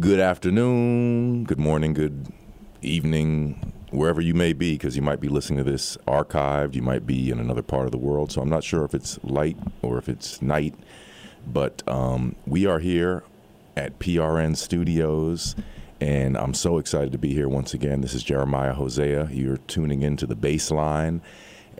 good afternoon, good morning, good evening, wherever you may be, because you might be listening to this archived, you might be in another part of the world. So I'm not sure if it's light or if it's night, but um, we are here at PRN Studios. And I'm so excited to be here once again. This is Jeremiah Hosea. You're tuning into the Bassline.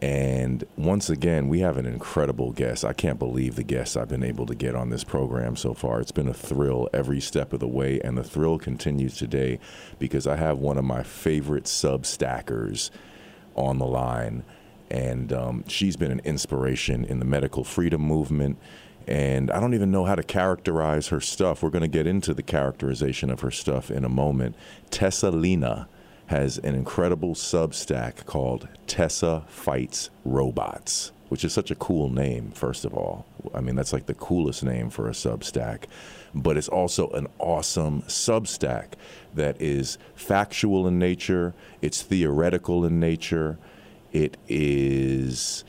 And once again, we have an incredible guest. I can't believe the guests I've been able to get on this program so far. It's been a thrill every step of the way, and the thrill continues today because I have one of my favorite sub stackers on the line. And um, she's been an inspiration in the medical freedom movement. And I don't even know how to characterize her stuff. We're going to get into the characterization of her stuff in a moment. Tessa Lena has an incredible Substack called Tessa Fights Robots, which is such a cool name, first of all. I mean, that's like the coolest name for a Substack. But it's also an awesome Substack that is factual in nature, it's theoretical in nature, it is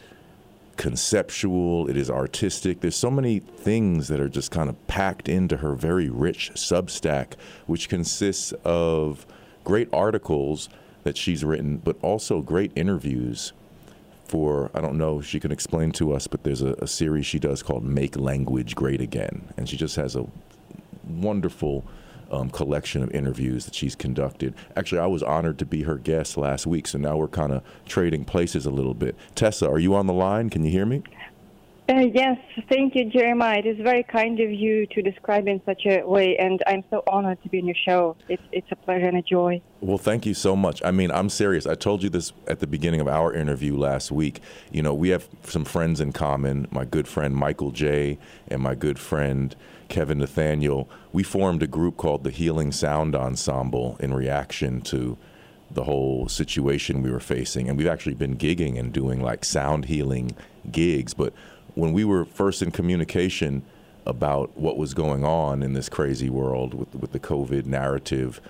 conceptual, it is artistic. There's so many things that are just kind of packed into her very rich Substack, which consists of great articles that she's written, but also great interviews for, I don't know if she can explain to us, but there's a, a series she does called Make Language Great Again. And she just has a wonderful um, collection of interviews that she's conducted. Actually, I was honored to be her guest last week, so now we're kind of trading places a little bit. Tessa, are you on the line? Can you hear me? Uh, yes, thank you, Jeremiah. It is very kind of you to describe in such a way, and I'm so honored to be on your show. It's it's a pleasure and a joy. Well, thank you so much. I mean, I'm serious. I told you this at the beginning of our interview last week. You know, we have some friends in common. My good friend Michael J. and my good friend Kevin Nathaniel. We formed a group called the Healing Sound Ensemble in reaction to the whole situation we were facing, and we've actually been gigging and doing like sound healing gigs, but when we were first in communication about what was going on in this crazy world with with the COVID narrative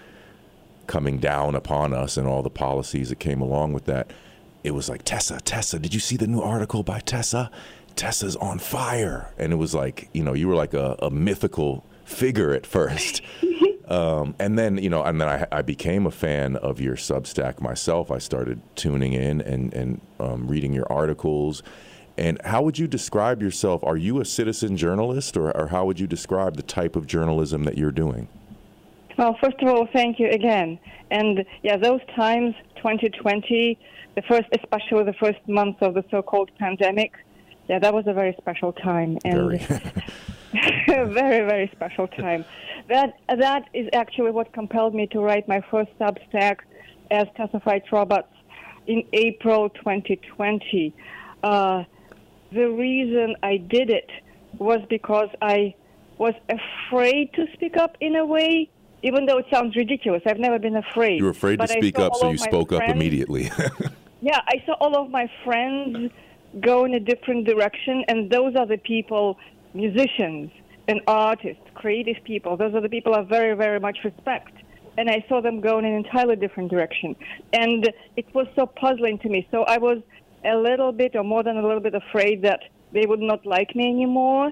coming down upon us and all the policies that came along with that, it was like Tessa, Tessa, did you see the new article by Tessa? Tessa's on fire, and it was like you know you were like a, a mythical figure at first. Um, and then you know, and then I, I, became a fan of your Substack myself. I started tuning in and and um, reading your articles, and how would you describe yourself? Are you a citizen journalist, or, or how would you describe the type of journalism that you're doing? Well, first of all, thank you again. And yeah, those times, 2020, the first, especially the first month of the so-called pandemic, yeah, that was a very special time, and very, very, very special time. That that is actually what compelled me to write my first Substack as Fights Robots in April 2020. Uh, the reason I did it was because I was afraid to speak up in a way, even though it sounds ridiculous. I've never been afraid. You were afraid to speak up, so you spoke friends, up immediately. yeah, I saw all of my friends go in a different direction, and those are the people, musicians and artists, creative people. Those are the people I very, very much respect. And I saw them go in an entirely different direction. And it was so puzzling to me. So I was a little bit, or more than a little bit, afraid that they would not like me anymore.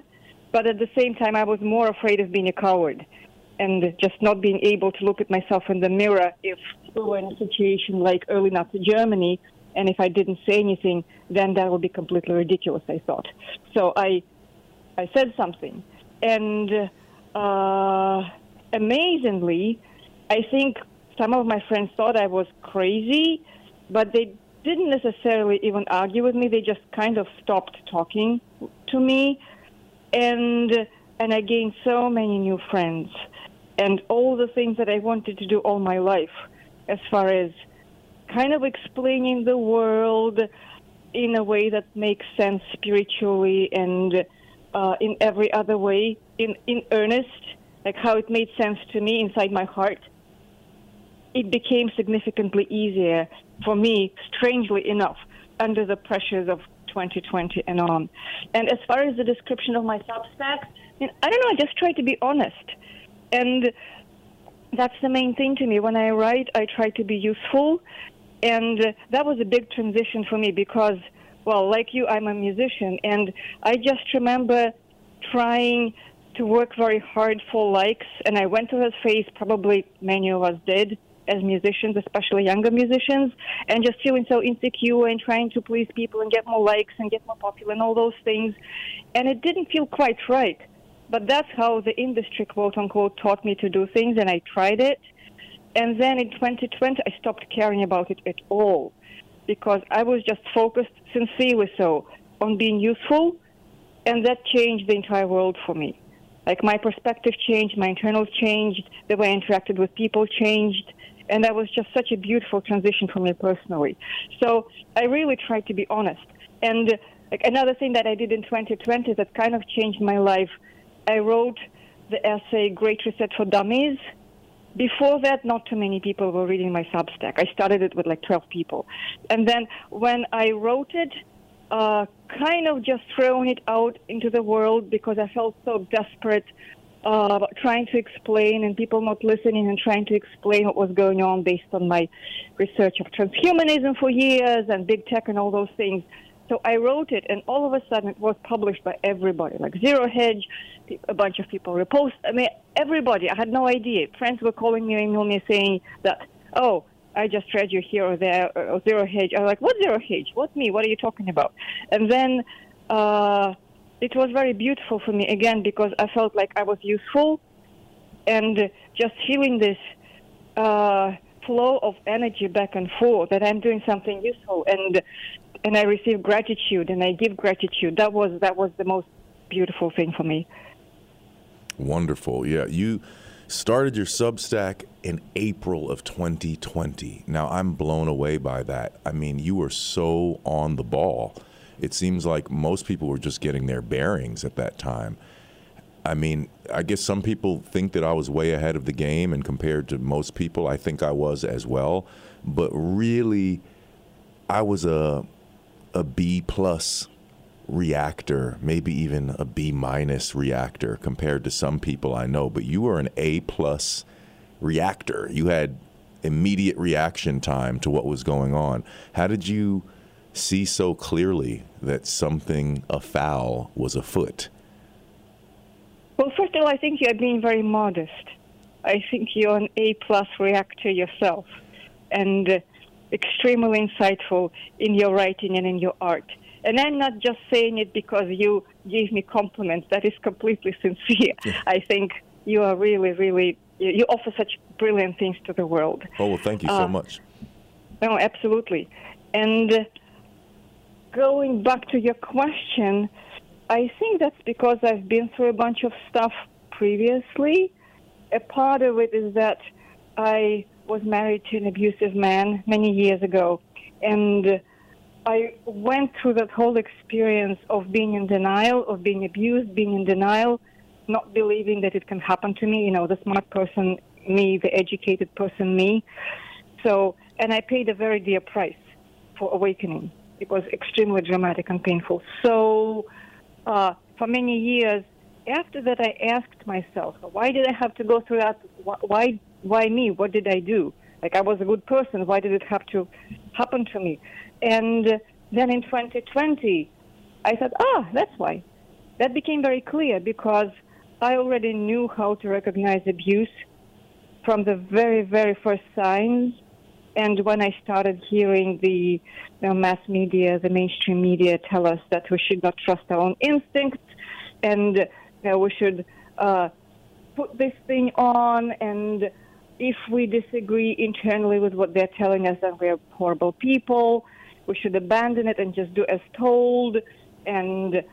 But at the same time, I was more afraid of being a coward and just not being able to look at myself in the mirror if we were in a situation like early Nazi Germany, and if I didn't say anything, then that would be completely ridiculous. I thought. So I, I said something, and uh, amazingly, I think some of my friends thought I was crazy, but they didn't necessarily even argue with me. They just kind of stopped talking to me, and and I gained so many new friends, and all the things that I wanted to do all my life, as far as kind of explaining the world in a way that makes sense spiritually and uh, in every other way, in in earnest, like how it made sense to me inside my heart. It became significantly easier for me, strangely enough, under the pressures of 2020 and on. And as far as the description of my Substack, I, don't know, I just try to be honest. And that's the main thing to me. When I write, I try to be useful. And that was a big transition for me because, well, like you, I'm a musician. And I just remember trying to work very hard for likes, and I went to his face. Probably many of us did as musicians, especially younger musicians, and just feeling so insecure and trying to please people and get more likes and get more popular and all those things. And it didn't feel quite right. But that's how the industry, quote unquote, taught me to do things, and I tried it. And then in 2020, I stopped caring about it at all because I was just focused, sincerely so, on being useful, and that changed the entire world for me. Like my perspective changed, my internals changed, the way I interacted with people changed, and that was just such a beautiful transition for me personally. So I really tried to be honest. And like another thing that I did in 2020 that kind of changed my life, I wrote the essay Great Reset for Dummies. Before that, not too many people were reading my Substack. I started it with like 12 people. And then when I wrote it, uh, kind of just throwing it out into the world because I felt so desperate uh, trying to explain and people not listening and trying to explain what was going on based on my research of transhumanism for years and big tech and all those things. So I wrote it, and all of a sudden it was published by everybody, like Zero Hedge, a bunch of people repost. I mean, everybody. I had no idea. Friends were calling me, and emailing me, saying that, oh, I just read you here or there, or Zero Hedge. I was like, what Zero Hedge? What me? What are you talking about? And then uh, it was very beautiful for me again because I felt like I was useful, and just feeling this uh, flow of energy back and forth that I'm doing something useful and and I receive gratitude and I give gratitude. That was that was the most beautiful thing for me. Wonderful. Yeah, you started your Substack in April of 2020. Now I'm blown away by that. I mean, you were so on the ball. It seems like most people were just getting their bearings at that time. I mean, I guess some people think that I was way ahead of the game, and compared to most people, I think I was as well. But really, I was a a B plus reactor, maybe even a B minus reactor compared to some people I know. But you were an A plus reactor. You had immediate reaction time to what was going on. How did you see so clearly that something afoul was afoot? Well, first of all, I think you're being very modest. I think you're an A plus reactor yourself, and uh, extremely insightful in your writing and in your art. And I'm not just saying it because you gave me compliments. That is completely sincere. Yeah. I think you are really, really, you offer such brilliant things to the world. Oh, well, thank you so uh, much. No, absolutely. And uh, going back to your question, I think that's because I've been through a bunch of stuff previously. A part of it is that I was married to an abusive man many years ago, and I went through that whole experience of being in denial, of being abused, being in denial, not believing that it can happen to me, you know, the smart person, me, the educated person, me. So, and I paid a very dear price for awakening. It was extremely dramatic and painful. So, uh, for many years after that, I asked myself, why did I have to go through that? Why why me? What did I do? Like I was a good person. Why did it have to happen to me? And then in 2020, I thought, ah, that's why. That became very clear because I already knew how to recognize abuse from the very, very first signs. And when I started hearing the you know, mass media, the mainstream media tell us that we should not trust our own instincts and you know, we should uh, put this thing on and if we disagree internally with what they're telling us then we're horrible people, we should abandon it and just do as told and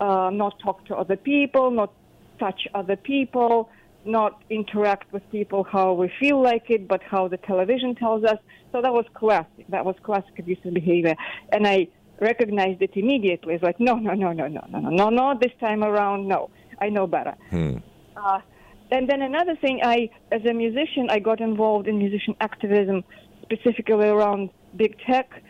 uh, not talk to other people, not touch other people, not interact with people how we feel like it, but how the television tells us. So that was classic. That was classic abusive behavior. And I recognized it immediately. It's like, no, no, no, no, no, no, no, no, not this time around. No, I know better. Hmm. Uh, and then another thing, I, as a musician, I got involved in musician activism, specifically around big tech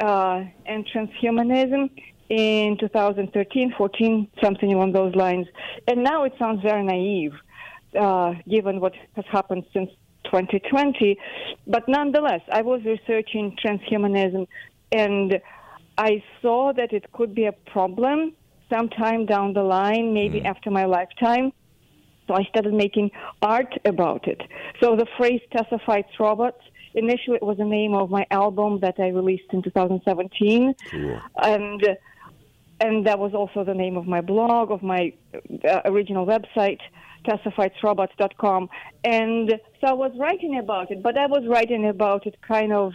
uh, and transhumanism in 2013, 14, something along those lines. And now it sounds very naive, uh, given what has happened since 2020. But nonetheless, I was researching transhumanism, and I saw that it could be a problem sometime down the line, maybe mm. after my lifetime So I started making art about it. So the phrase Tessa fights robots, initially it was the name of my album that I released in 2017. Cool. And and that was also the name of my blog, of my uh, original website, tessafightsrobots.com. And so I was writing about it, but I was writing about it kind of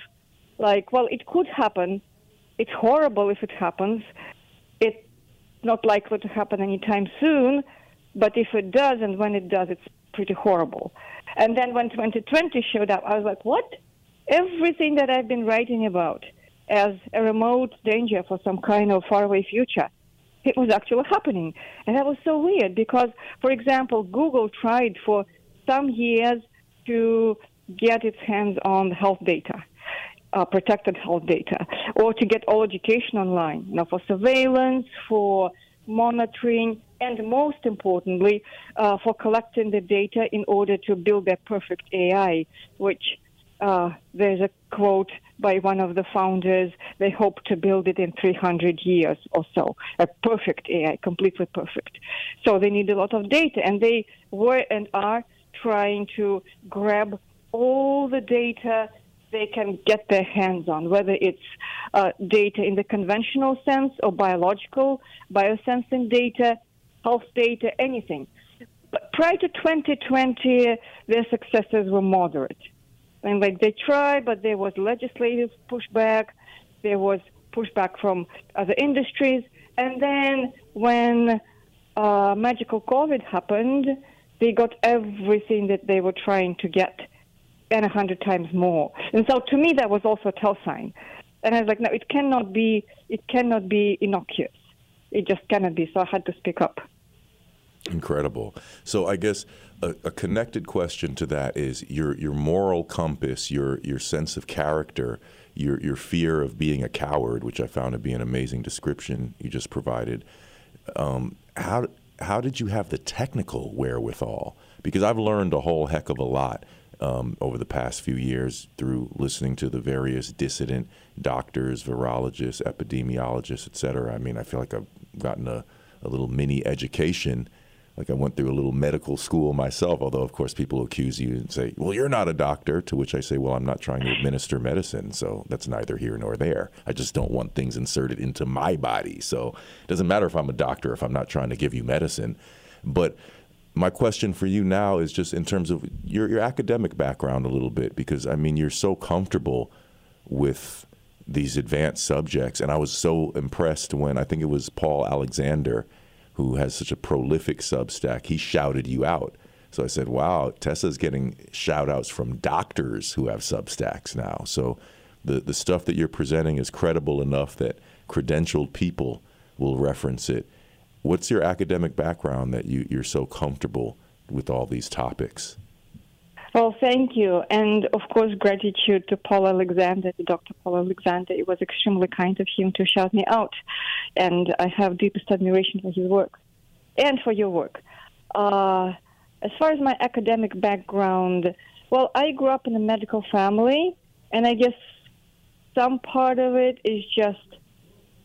like, well, it could happen. It's horrible if it happens. It's not likely to happen anytime soon, but if it does, and when it does, it's pretty horrible. And then when 2020 showed up, I was like, what? Everything that I've been writing about as a remote danger for some kind of faraway future, it was actually happening. And that was so weird because, for example, Google tried for some years to get its hands on health data. Uh, protected health data, or to get all education online, you for surveillance, for monitoring, and most importantly, uh, for collecting the data in order to build a perfect AI, which uh, there's a quote by one of the founders. They hope to build it in 300 years or so. A perfect AI, completely perfect. So they need a lot of data, and they were and are trying to grab all the data they can get their hands on, whether it's uh, data in the conventional sense or biological, biosensing data, health data, anything. But prior to 2020, their successes were moderate. And like they tried, but there was legislative pushback, there was pushback from other industries. And then when uh, magical COVID happened, they got everything that they were trying to get and a hundred times more. And so to me, that was also a tell sign. And I was like, no, it cannot be, it cannot be innocuous. It just cannot be. So I had to speak up. Incredible. So I guess a, a, connected question to that is your your moral compass, your your sense of character, your your fear of being a coward, which I found to be an amazing description you just provided. Um, how how did you have the technical wherewithal? Because I've learned a whole heck of a lot um, over the past few years through listening to the various dissident doctors, virologists, epidemiologists, et cetera. I mean, I feel like I've gotten a, a little mini education. Like I went through a little medical school myself, although, of course, people accuse you and say, well, you're not a doctor. To which I say, well, I'm not trying to administer medicine. So that's neither here nor there. I just don't want things inserted into my body. So it doesn't matter if I'm a doctor if I'm not trying to give you medicine. But my question for you now is just in terms of your, your academic background a little bit, because I mean, you're so comfortable with these advanced subjects. And I was so impressed when I think it was Paul Alexander, who has such a prolific Substack, he shouted you out. So I said, wow, Tessa's getting shout outs from doctors who have Substacks now. So the, the stuff that you're presenting is credible enough that credentialed people will reference it What's your academic background that you, you're so comfortable with all these topics? Well, thank you. And of course, gratitude to Paul Alexander, to Dr. Paul Alexander. It was extremely kind of him to shout me out. And I have deepest admiration for his work and for your work. Uh, as far as my academic background, well, I grew up in a medical family, and I guess some part of it is just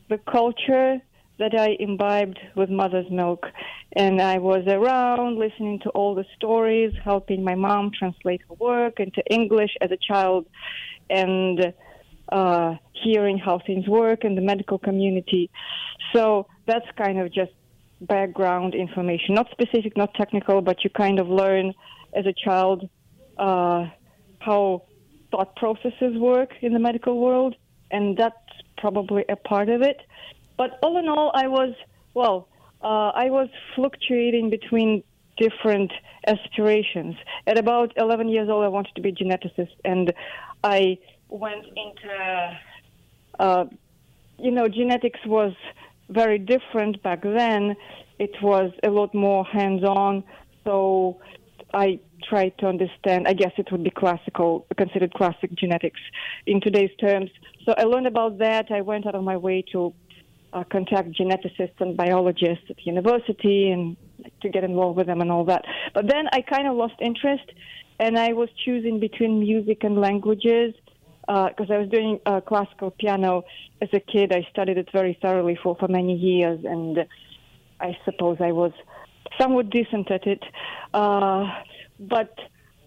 the culture that I imbibed with mother's milk. And I was around listening to all the stories, helping my mom translate her work into English as a child, and uh, hearing how things work in the medical community. So that's kind of just background information, not specific, not technical, but you kind of learn as a child uh, how thought processes work in the medical world, and that's probably a part of it. But all in all, I was, well, uh, I was fluctuating between different aspirations. At about 11 years old, I wanted to be a geneticist, and I went into, uh, you know, genetics was very different back then. It was a lot more hands on, so I tried to understand. I guess it would be classical, considered classic genetics in today's terms. So I learned about that. I went out of my way to uh, contact geneticists and biologists at university and to get involved with them and all that. But then I kind of lost interest, and I was choosing between music and languages because uh, I was doing uh, classical piano as a kid. I studied it very thoroughly for, for many years, and I suppose I was somewhat decent at it. Uh, but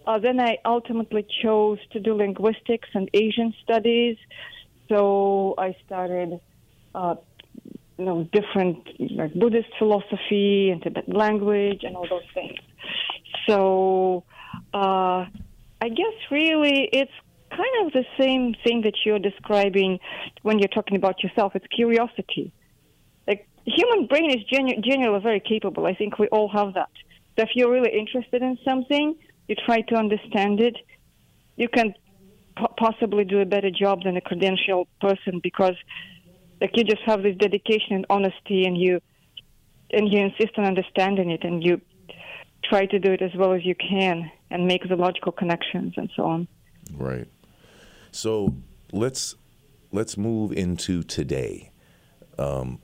uh, then I ultimately chose to do linguistics and Asian studies. So I started, uh, you know, different like Buddhist philosophy and Tibetan language and all those things. So uh, I guess really it's kind of the same thing that you're describing when you're talking about yourself. It's curiosity. Like human brain is genu- generally very capable. I think we all have that. So if you're really interested in something, you try to understand it. You can possibly do a better job than a credentialed person because like you just have this dedication and honesty and you and you insist on understanding it and you try to do it as well as you can and make the logical connections and so on. Right. So let's let's move into today. Um,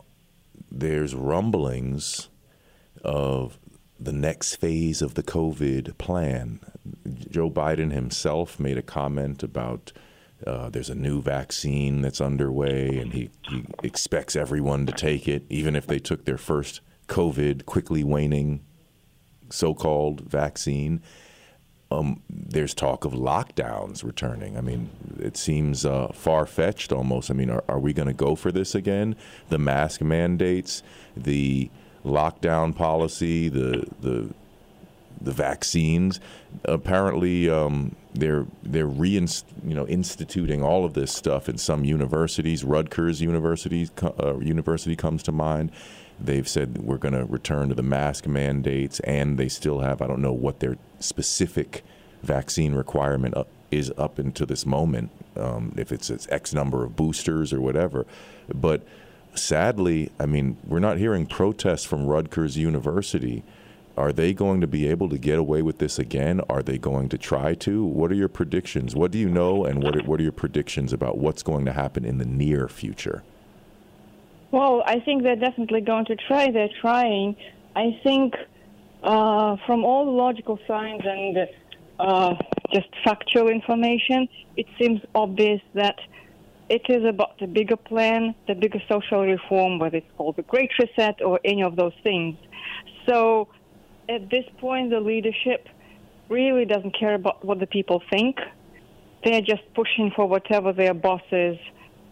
there's rumblings of the next phase of the COVID plan. Joe Biden himself made a comment about uh, there's a new vaccine that's underway, and he, he expects everyone to take it, even if they took their first COVID quickly waning so called vaccine. Um, there's talk of lockdowns returning. I mean, it seems uh, far fetched almost. I mean, are, are we going to go for this again? The mask mandates, the lockdown policy, the the the vaccines. Apparently, um, they're they're reinst- you know instituting all of this stuff in some universities. Rutgers University uh, University comes to mind. They've said we're going to return to the mask mandates, and they still have I don't know what their specific vaccine requirement is up into this moment, um, if it's, it's X number of boosters or whatever, but sadly, I mean, we're not hearing protests from Rutgers University. Are they going to be able to get away with this again? Are they going to try to? What are your predictions? What do you know, and what are, what are your predictions about what's going to happen in the near future? Well, I think they're definitely going to try. They're trying. I think uh, from all the logical signs and uh, just factual information, it seems obvious that it is about the bigger plan, the bigger social reform, whether it's called the Great Reset or any of those things. So at this point, the leadership really doesn't care about what the people think. They're just pushing for whatever their bosses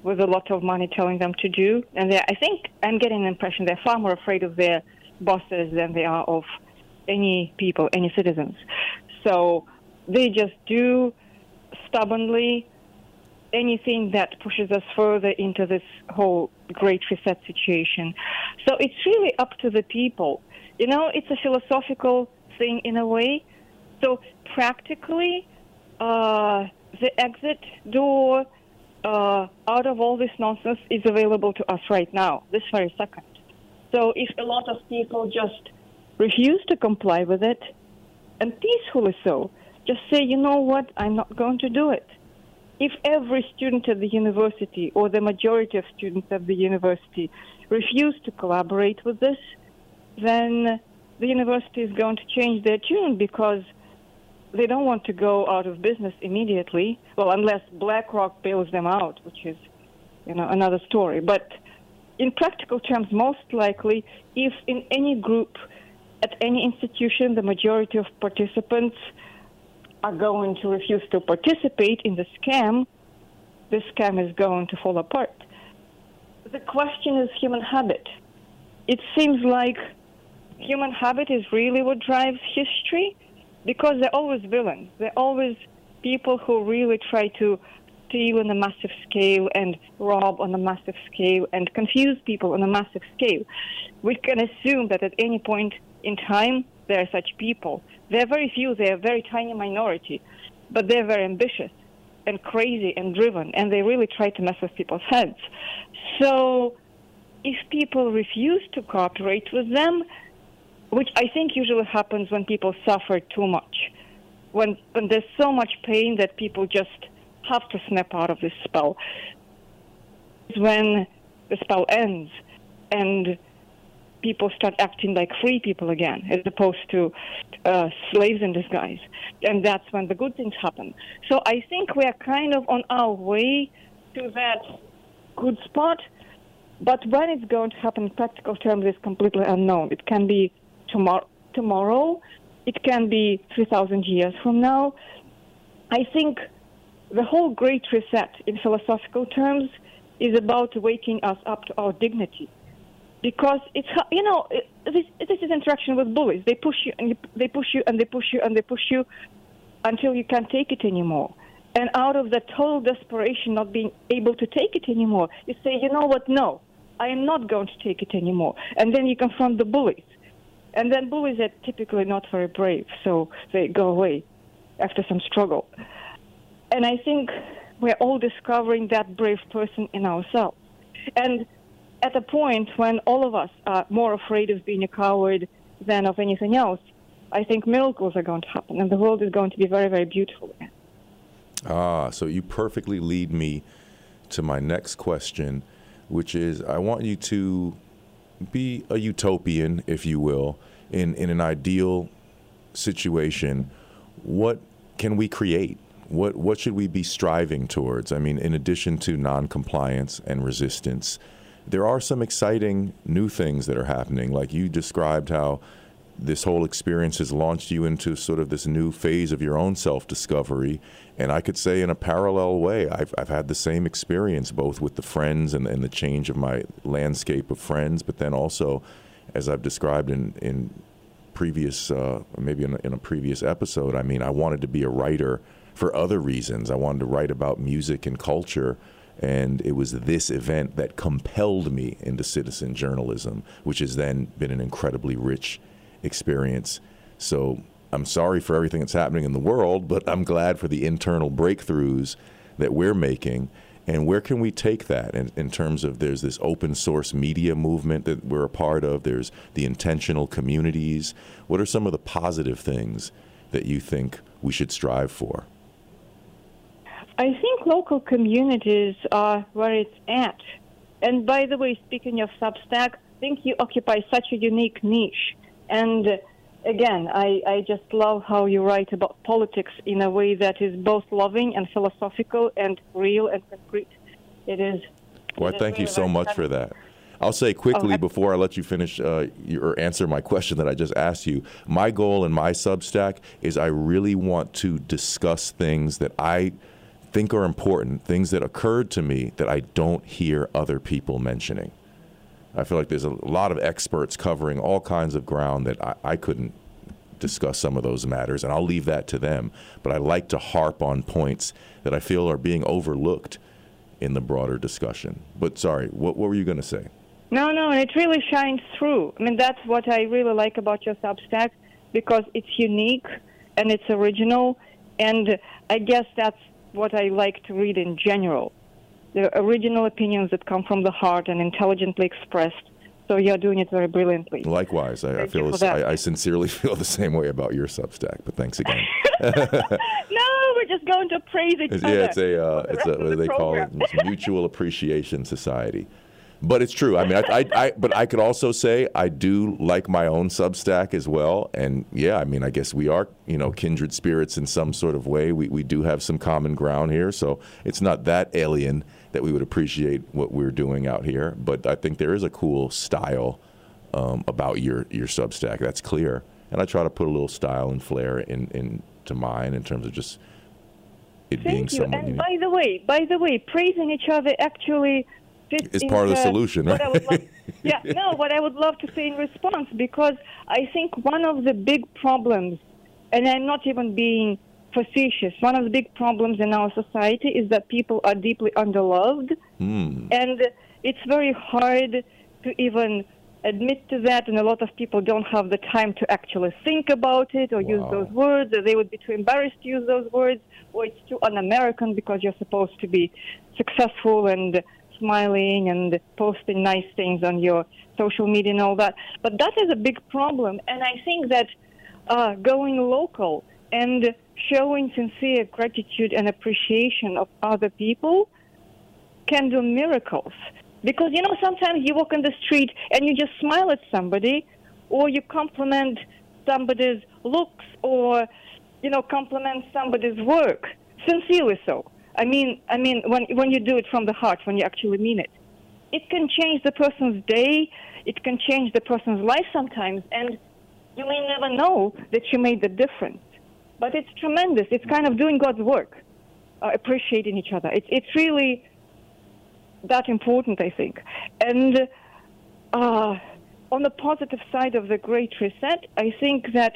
with a lot of money telling them to do. And I think I'm getting the impression they're far more afraid of their bosses than they are of any people, any citizens. So they just do stubbornly anything that pushes us further into this whole great reset situation. So it's really up to the people. You know, it's a philosophical thing in a way. So practically, uh, the exit door uh, out of all this nonsense is available to us right now, this very second. So if a lot of people just refuse to comply with it, and peacefully so, just say, you know what, I'm not going to do it if every student at the university or the majority of students at the university refuse to collaborate with this, then the university is going to change their tune because they don't want to go out of business immediately. Well, unless BlackRock bails them out, which is, you know, another story. But in practical terms, most likely, if in any group at any institution the majority of participants are going to refuse to participate in the scam, the scam is going to fall apart. The question is human habit. It seems like human habit is really what drives history because they're always villains. They're always people who really try to steal on a massive scale and rob on a massive scale and confuse people on a massive scale. We can assume that at any point in time, there are such people. They're very few, they're a very tiny minority, but they're very ambitious and crazy and driven, and they really try to mess with people's heads. So if people refuse to cooperate with them, which I think usually happens when people suffer too much, when, when there's so much pain that people just have to snap out of this spell, when the spell ends and people start acting like free people again, as opposed to uh, slaves in disguise. And that's when the good things happen. So I think we are kind of on our way to that good spot. But when it's going to happen in practical terms is completely unknown. It can be tomorrow, tomorrow. It can be 3,000 years from now. I think the whole Great Reset, in philosophical terms, is about waking us up to our dignity. Because it's you know this, this is interaction with bullies. They push you and you, they push you and they push you and they push you until you can't take it anymore. And out of that total desperation, not being able to take it anymore, you say, you know what? No, I am not going to take it anymore. And then you confront the bullies. And then bullies are typically not very brave, so they go away after some struggle. And I think we're all discovering that brave person in ourselves. And at a point when all of us are more afraid of being a coward than of anything else, I think miracles are going to happen, and the world is going to be very, very beautiful. Ah, so you perfectly lead me to my next question, which is I want you to be a utopian, if you will, in, in an ideal situation. What can we create? What, what should we be striving towards? I mean, in addition to noncompliance and resistance, there are some exciting new things that are happening. Like you described how this whole experience has launched you into sort of this new phase of your own self discovery. And I could say, in a parallel way, I've, I've had the same experience both with the friends and, and the change of my landscape of friends, but then also, as I've described in, in previous, uh, maybe in a, in a previous episode, I mean, I wanted to be a writer for other reasons. I wanted to write about music and culture. And it was this event that compelled me into citizen journalism, which has then been an incredibly rich experience. So I'm sorry for everything that's happening in the world, but I'm glad for the internal breakthroughs that we're making. And where can we take that in, in, terms of there's this open source media movement that we're a part of, there's the intentional communities. What are some of the positive things that you think we should strive for? I think local communities are where it's at. And by the way, speaking of Substack, I think you occupy such a unique niche and again, I, I just love how you write about politics in a way that is both loving and philosophical and real and concrete. It is. Well, thank you so much for that. I'll say quickly oh, before I let you finish uh, or answer my question that I just asked you. My goal in my Substack is I really want to discuss things that I think are important, things that occurred to me that I don't hear other people mentioning. I feel like there's a lot of experts covering all kinds of ground that I, I couldn't discuss some of those matters, and I'll leave that to them. But I like to harp on points that I feel are being overlooked in the broader discussion. But sorry, what, what were you going to say? No, no, and it really shines through. I mean, that's what I really like about your Substack because it's unique and it's original, and I guess that's what I like to read in general the original opinions that come from the heart and intelligently expressed. So you're doing it very brilliantly. Likewise, I, I feel I, I, sincerely feel the same way about your Substack. But thanks again. no, we're just going to praise each it's, other. Yeah, it's a uh, it's a what do they program. call it? mutual appreciation society. But it's true. I mean, I, I, I, but I could also say I do like my own Substack as well. And yeah, I mean, I guess we are, you know, kindred spirits in some sort of way. We, we do have some common ground here. So it's not that alien that we would appreciate what we're doing out here. But I think there is a cool style um, about your, your Substack. That's clear. And I try to put a little style and flair in, into mine in terms of just it Thank being you. And by the way, by the way, praising each other actually is part of the solution, right? love, yeah, no, what I would love to say in response, because I think one of the big problems, and I'm not even being facetious, one of the big problems in our society is that people are deeply underloved, mm. and it's very hard to even admit to that, and a lot of people don't have the time to actually think about it or wow. use those words, or they would be too embarrassed to use those words, or it's too un-American because you're supposed to be successful and smiling and posting nice things on your social media and all that. But that is a big problem. And I think that uh, going local and showing sincere gratitude and appreciation of other people can do miracles. Because, you know, sometimes you walk in the street and you just smile at somebody or you compliment somebody's looks or, you know, compliment somebody's work, sincerely so. I mean, I mean, when when you do it from the heart, when you actually mean it, it can change the person's day. It can change the person's life sometimes. And you may never know that you made the difference. But it's tremendous. It's kind of doing God's work, uh, appreciating each other. It's, it's really that important, I think. And uh, on the positive side of the Great Reset, I think that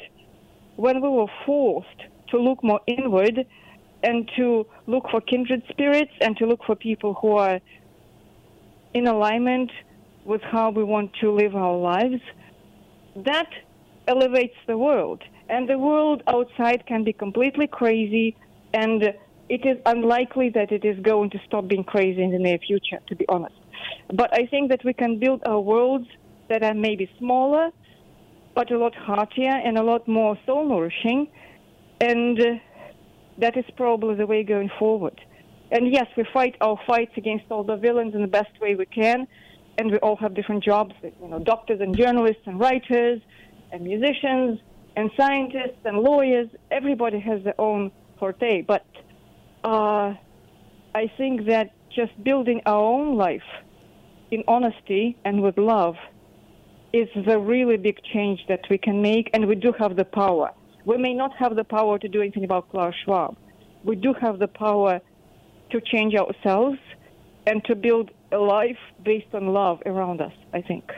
when we were forced to look more inward and to look for kindred spirits and to look for people who are in alignment with how we want to live our lives, that elevates the world. And the world outside can be completely crazy, and it is unlikely that it is going to stop being crazy in the near future, to be honest. But I think that we can build our worlds that are maybe smaller, but a lot heartier and a lot more soul nourishing. And uh, that is probably the way going forward. And yes, we fight our fights against all the villains in the best way we can, and we all have different jobs. You know, doctors and journalists and writers, and musicians and scientists and lawyers. Everybody has their own forte, but uh, I think that just building our own life in honesty and with love is the really big change that we can make, and we do have the power. We may not have the power to do anything about Klaus Schwab. We do have the power to change ourselves and to build a life based on love around us, I think.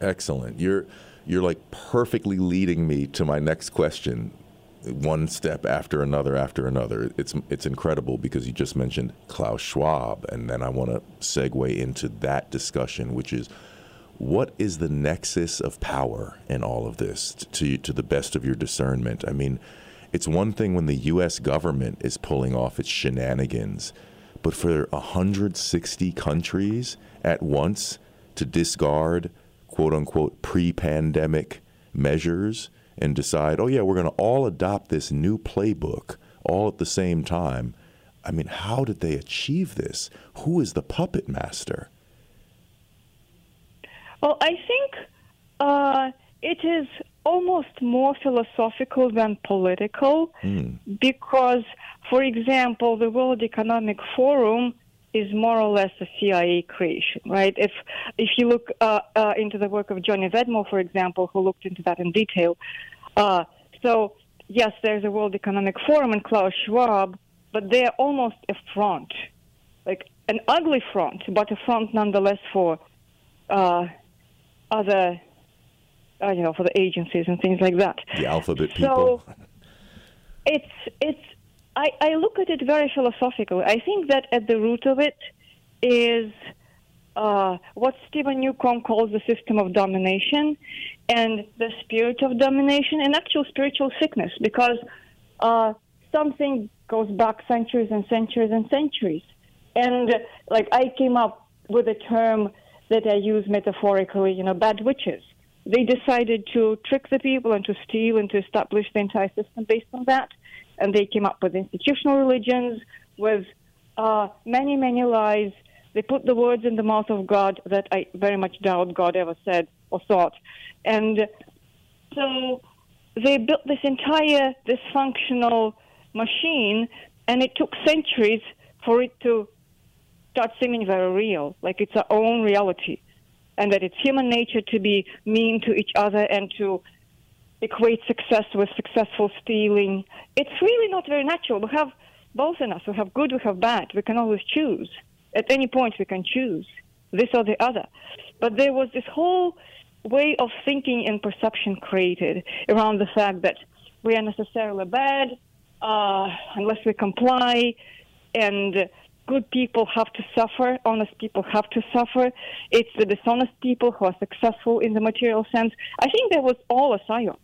Excellent. You're you're like perfectly leading me to my next question one step after another after another. It's it's incredible because you just mentioned Klaus Schwab, and then I want to segue into that discussion, which is what is the nexus of power in all of this to to the best of your discernment? I mean, it's one thing when the U.S. government is pulling off its shenanigans, but for 160 countries at once to discard quote unquote pre pandemic measures and decide, oh, yeah, we're going to all adopt this new playbook all at the same time. I mean, how did they achieve this? Who is the puppet master? Well, I think uh, it is almost more philosophical than political mm. because, for example, the World Economic Forum is more or less a CIA creation, right? If if you look uh, uh, into the work of Johnny Vedmore, for example, who looked into that in detail, uh, so yes, there's a World Economic Forum and Klaus Schwab, but they're almost a front, like an ugly front, but a front nonetheless for uh, other, you know, for the agencies and things like that. The alphabet people. So it's it's I, I look at it very philosophically. I think that at the root of it is uh, what Steven Newcomb calls the system of domination and the spirit of domination and actual spiritual sickness because uh, something goes back centuries and centuries and centuries. And like I came up with a term that I use metaphorically, you know, bad witches. They decided to trick the people and to steal and to establish the entire system based on that and they came up with institutional religions with uh, many, many lies. They put the words in the mouth of God that I very much doubt God ever said or thought. And so they built this entire dysfunctional machine, and it took centuries for it to start seeming very real, like it's our own reality, and that it's human nature to be mean to each other and to equate success with successful stealing. It's really not very natural. We have both in us. We have good, we have bad. We can always choose. At any point, we can choose this or the other. But there was this whole way of thinking and perception created around the fact that we are necessarily bad uh, unless we comply, and good people have to suffer, honest people have to suffer. It's the dishonest people who are successful in the material sense. I think there was all a psyop.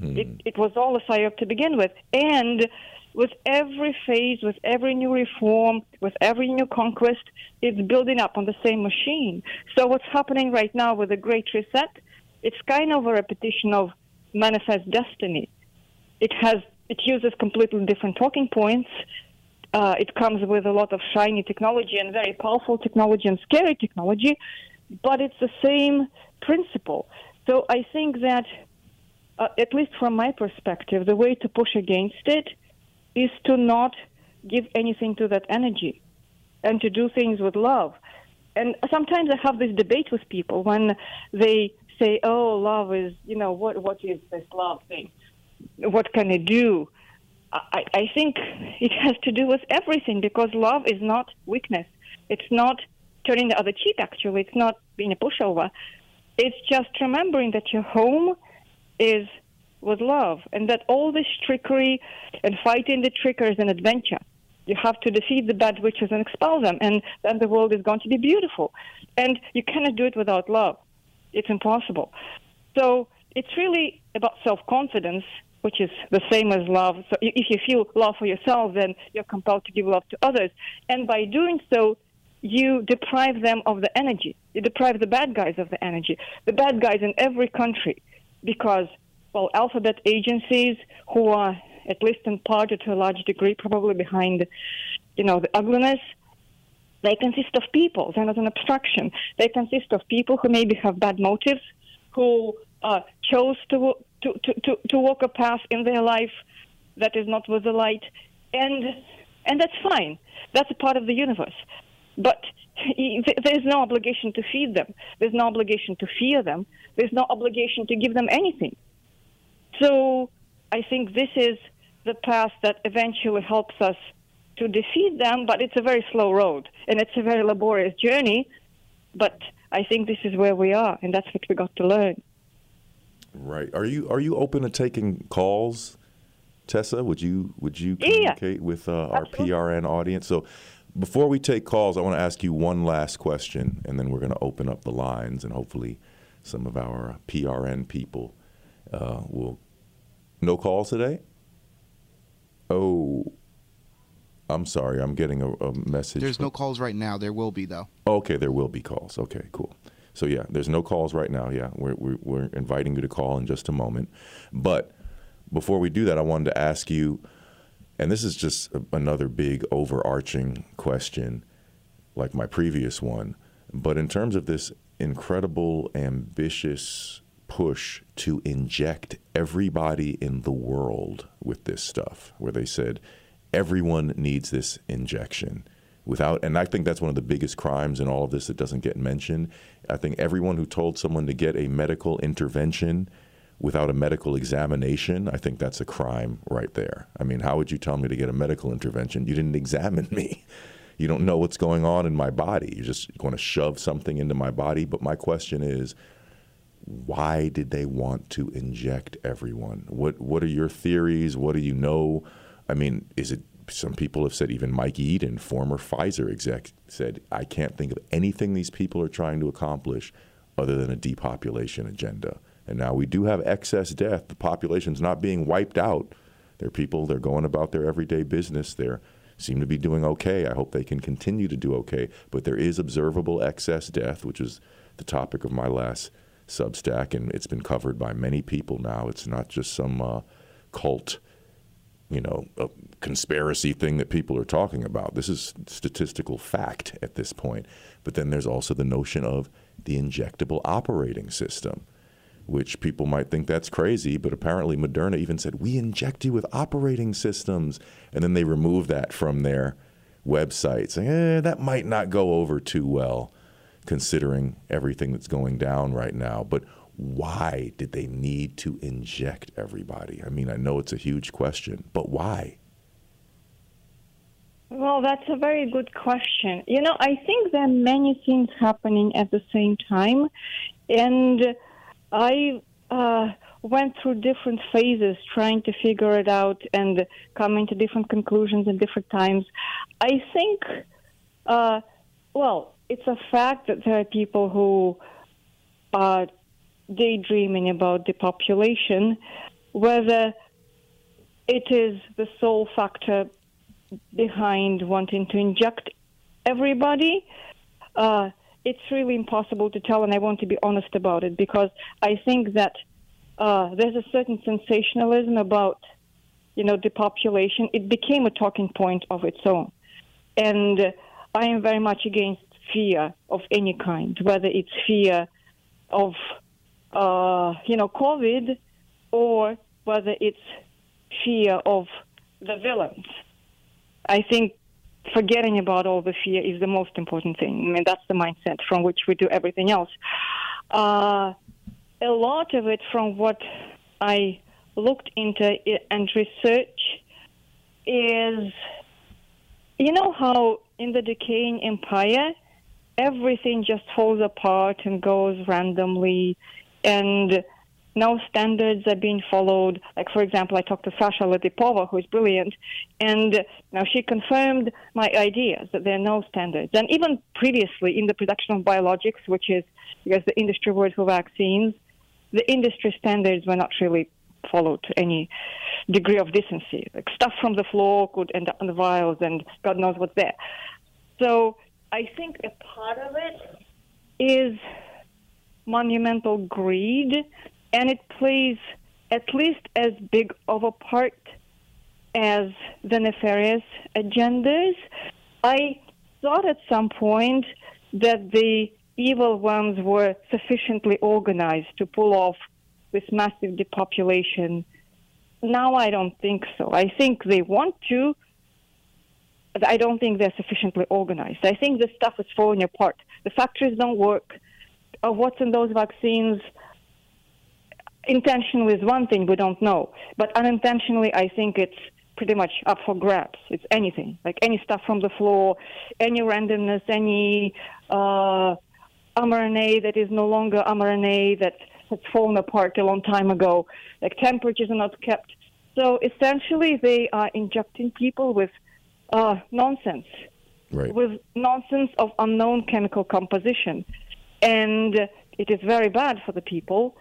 Hmm. It, it was all a psyop to begin with. And with every phase, with every new reform, with every new conquest, it's building up on the same machine. So what's happening right now with the Great Reset, it's kind of a repetition of Manifest Destiny. It has it uses completely different talking points. Uh, it comes with a lot of shiny technology and very powerful technology and scary technology, but it's the same principle. So I think that uh, at least from my perspective, the way to push against it is to not give anything to that energy and to do things with love. And sometimes I have this debate with people when they say, "Oh, love is," you know, what what is this love thing? What can it do? I, I think it has to do with everything because love is not weakness. It's not turning the other cheek. Actually, it's not being a pushover. It's just remembering that your home is with love, and that all this trickery and fighting the trickers is an adventure. You have to defeat the bad witches and expel them, and then the world is going to be beautiful. And you cannot do it without love. It's impossible. So it's really about self confidence, which is the same as love. So if you feel love for yourself, then you're compelled to give love to others. And by doing so, you deprive them of the energy. You deprive the bad guys of the energy. The bad guys in every country, because, well, alphabet agencies who are, at least in part or to a large degree, probably behind, you know, the ugliness, they consist of people. They're not an abstraction. They consist of people who maybe have bad motives, who uh, chose to, to, to, to, to walk a path in their life that is not with the light. And, and that's fine. That's a part of the universe. But there's no obligation to feed them. There's no obligation to fear them. There's no obligation to give them anything. So I think this is the path that eventually helps us to defeat them, but it's a very slow road and it's a very laborious journey. But I think this is where we are, and that's what we got to learn. Right. Are you are you open to taking calls, Tessa? Would you would you communicate yeah. with uh, our PRN audience? So before we take calls, I want to ask you one last question, and then we're going to open up the lines, and hopefully, some of our PRN people uh, will. No calls today. Oh, I'm sorry. I'm getting a, a message. There's from... no calls right now. There will be though. Okay, there will be calls. Okay, cool. So yeah, there's no calls right now. Yeah, we're we're, we're inviting you to call in just a moment, but before we do that, I wanted to ask you and this is just another big overarching question, like my previous one. But in terms of this incredible, ambitious push to inject everybody in the world with this stuff, where they said everyone needs this injection without and I think that's one of the biggest crimes in all of this that doesn't get mentioned. I think everyone who told someone to get a medical intervention without a medical examination, I think that's a crime right there. I mean, how would you tell me to get a medical intervention? You didn't examine me. You don't know what's going on in my body. You're just going to shove something into my body. But my question is, why did they want to inject everyone? What What are your theories? What do you know? I mean, is it some people have said even Mike Yeadon, former Pfizer exec, said I can't think of anything these people are trying to accomplish other than a depopulation agenda. And now we do have excess death. The population's not being wiped out. They're people, they're going about their everyday business. They seem to be doing okay. I hope they can continue to do okay. But there is observable excess death, which is the topic of my last Substack, and it's been covered by many people now. It's not just some uh, cult, you know, conspiracy thing that people are talking about. This is statistical fact at this point. But then there's also the notion of the injectable operating system which people might think that's crazy, but apparently Moderna even said, We inject you with operating systems. And then they removed that from their website, saying, eh, that might not go over too well, considering everything that's going down right now. But why did they need to inject everybody? I mean, I know it's a huge question, but why? Well, that's a very good question. You know, I think there are many things happening at the same time. And I uh, went through different phases trying to figure it out and coming to different conclusions in different times. I think, uh, well, it's a fact that there are people who are daydreaming about depopulation, whether it is the sole factor behind wanting to inject everybody. Uh, it's really impossible to tell, and I want to be honest about it because I think that uh, there's a certain sensationalism about, you know, depopulation. It became a talking point of its own, and uh, I am very much against fear of any kind, whether it's fear of, uh, you know, COVID, or whether it's fear of the villains. I think forgetting about all the fear is the most important thing. I mean, that's the mindset from which we do everything else. Uh, a lot of it, from what I looked into and research, is you know how in the decaying empire, everything just falls apart and goes randomly, and no standards are being followed. Like, for example, I talked to Sasha Latypova, who is brilliant, and now she confirmed my ideas that there are no standards. And even previously, in the production of biologics, which is, guess, the industry word for vaccines, the industry standards were not really followed to any degree of decency. Like stuff from the floor could end up in the vials, and God knows what's there. So I think a part of it is monumental greed, and it plays at least as big of a part as the nefarious agendas. I thought at some point that the evil ones were sufficiently organized to pull off this massive depopulation. Now I don't think so. I think they want to. I don't think they're sufficiently organized. I think the stuff is falling apart. The factories don't work. Uh, what's in those vaccines intentionally is one thing we don't know, but unintentionally, I think it's pretty much up for grabs. It's anything, like any stuff from the floor, any randomness, any uh, mRNA that is no longer mRNA that has fallen apart a long time ago. Like temperatures are not kept. So essentially, they are injecting people with uh, nonsense, Right. with nonsense of unknown chemical composition, and it is very bad for the people.